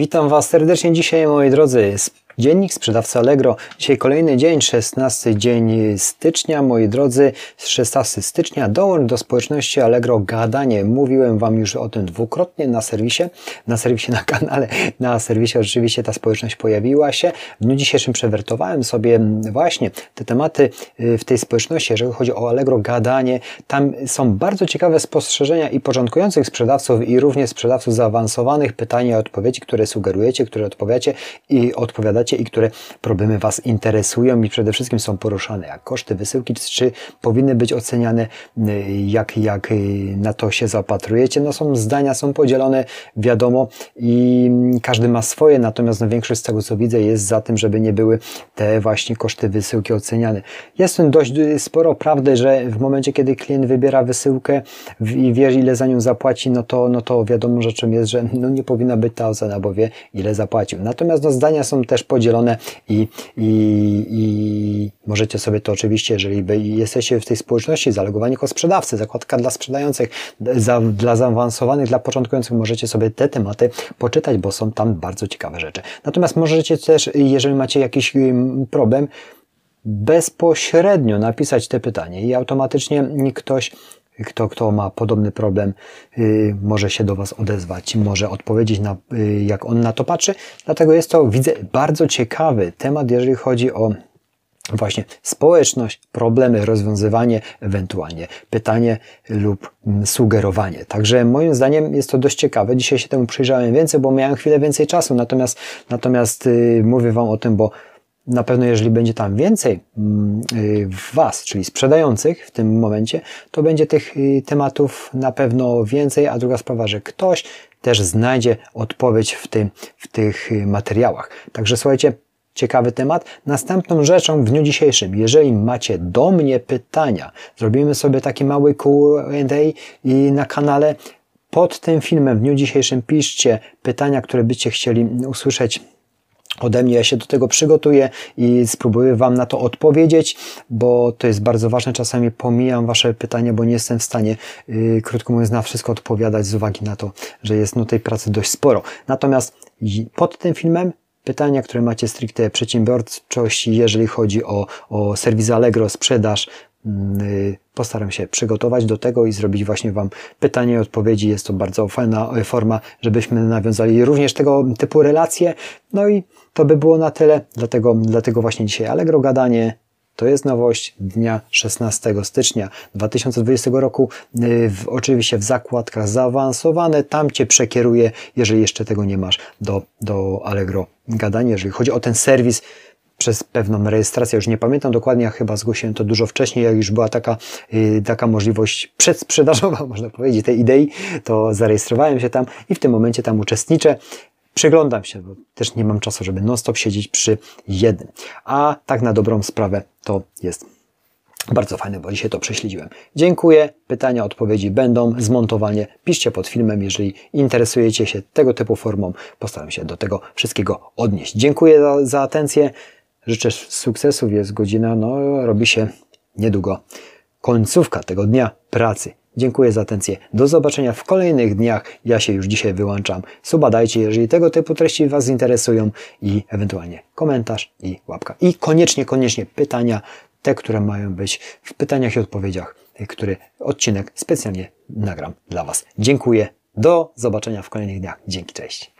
Witam Was serdecznie dzisiaj, moi drodzy. Dziennik sprzedawca Allegro. Dzisiaj kolejny dzień, 16 dzień stycznia. Moi drodzy, 16 stycznia dołącz do społeczności Allegro Gadanie. Mówiłem Wam już o tym dwukrotnie na serwisie, na serwisie, na kanale, na serwisie oczywiście ta społeczność pojawiła się. W dniu dzisiejszym przewertowałem sobie właśnie te tematy y, w tej społeczności, jeżeli chodzi o Allegro Gadanie. Tam są bardzo ciekawe spostrzeżenia i początkujących sprzedawców i również sprzedawców zaawansowanych, pytania i odpowiedzi, które sugerujecie, które odpowiadacie i odpowiadacie i które problemy Was interesują i przede wszystkim są poruszane, jak koszty wysyłki, czy powinny być oceniane, y, jak, jak y, na to się zapatrujecie. No są zdania, są podzielone, wiadomo, i każdy ma swoje, natomiast no, większość z tego, co widzę, jest za tym, żeby nie były te właśnie koszty wysyłki oceniane. Jest dość sporo prawdy, że w momencie, kiedy klient wybiera wysyłkę i wie, ile za nią zapłaci, no to, no to wiadomo rzeczą jest, że no nie powinna być ta ocena, bo wie, ile zapłacił. Natomiast no, zdania są też podzielone i, i, i możecie sobie to oczywiście, jeżeli jesteście w tej społeczności, zalogowani jako sprzedawcy, zakładka dla sprzedających, za, dla zaawansowanych, dla początkujących, możecie sobie te tematy poczytać, bo są tam bardzo ciekawe rzeczy. Natomiast możecie też, jeżeli macie jakiś problem, bezpośrednio napisać te pytanie i automatycznie ktoś kto, kto ma podobny problem, yy, może się do Was odezwać, może odpowiedzieć na, yy, jak on na to patrzy. Dlatego jest to, widzę, bardzo ciekawy temat, jeżeli chodzi o właśnie społeczność, problemy, rozwiązywanie, ewentualnie pytanie lub sugerowanie. Także moim zdaniem jest to dość ciekawe. Dzisiaj się temu przyjrzałem więcej, bo miałem chwilę więcej czasu, natomiast, natomiast yy, mówię Wam o tym, bo na pewno jeżeli będzie tam więcej mm, y, Was, czyli sprzedających w tym momencie, to będzie tych y, tematów na pewno więcej, a druga sprawa, że ktoś też znajdzie odpowiedź w, tym, w tych y, materiałach. Także słuchajcie, ciekawy temat. Następną rzeczą w dniu dzisiejszym, jeżeli macie do mnie pytania, zrobimy sobie taki mały Q&A i na kanale pod tym filmem w dniu dzisiejszym piszcie pytania, które byście chcieli usłyszeć ode mnie. Ja się do tego przygotuję i spróbuję Wam na to odpowiedzieć, bo to jest bardzo ważne. Czasami pomijam Wasze pytania, bo nie jestem w stanie, yy, krótko mówiąc, na wszystko odpowiadać z uwagi na to, że jest no tej pracy dość sporo. Natomiast pod tym filmem pytania, które macie stricte przedsiębiorczości, jeżeli chodzi o, o serwis Allegro, sprzedaż, postaram się przygotować do tego i zrobić właśnie Wam pytanie i odpowiedzi. Jest to bardzo fajna forma, żebyśmy nawiązali również tego typu relacje. No i to by było na tyle, dlatego, dlatego właśnie dzisiaj Allegro Gadanie. To jest nowość dnia 16 stycznia 2020 roku. Y, w, oczywiście w zakładkach zaawansowane. Tam Cię przekieruję, jeżeli jeszcze tego nie masz, do, do Allegro Gadanie. Jeżeli chodzi o ten serwis, przez pewną rejestrację, już nie pamiętam dokładnie, ja chyba zgłosiłem to dużo wcześniej, jak już była taka, yy, taka możliwość przedsprzedażowa, można powiedzieć, tej idei, to zarejestrowałem się tam i w tym momencie tam uczestniczę. Przyglądam się, bo też nie mam czasu, żeby non-stop siedzieć przy jednym. A tak na dobrą sprawę to jest bardzo fajne, bo dzisiaj to prześledziłem. Dziękuję. Pytania, odpowiedzi będą, zmontowanie. Piszcie pod filmem, jeżeli interesujecie się tego typu formą. Postaram się do tego wszystkiego odnieść. Dziękuję za, za atencję. Życzę sukcesów. Jest godzina, no robi się niedługo końcówka tego dnia pracy. Dziękuję za atencję. Do zobaczenia w kolejnych dniach. Ja się już dzisiaj wyłączam. Suba dajcie, jeżeli tego typu treści Was interesują i ewentualnie komentarz i łapka. I koniecznie, koniecznie pytania, te, które mają być w pytaniach i odpowiedziach, który odcinek specjalnie nagram dla Was. Dziękuję. Do zobaczenia w kolejnych dniach. Dzięki, cześć.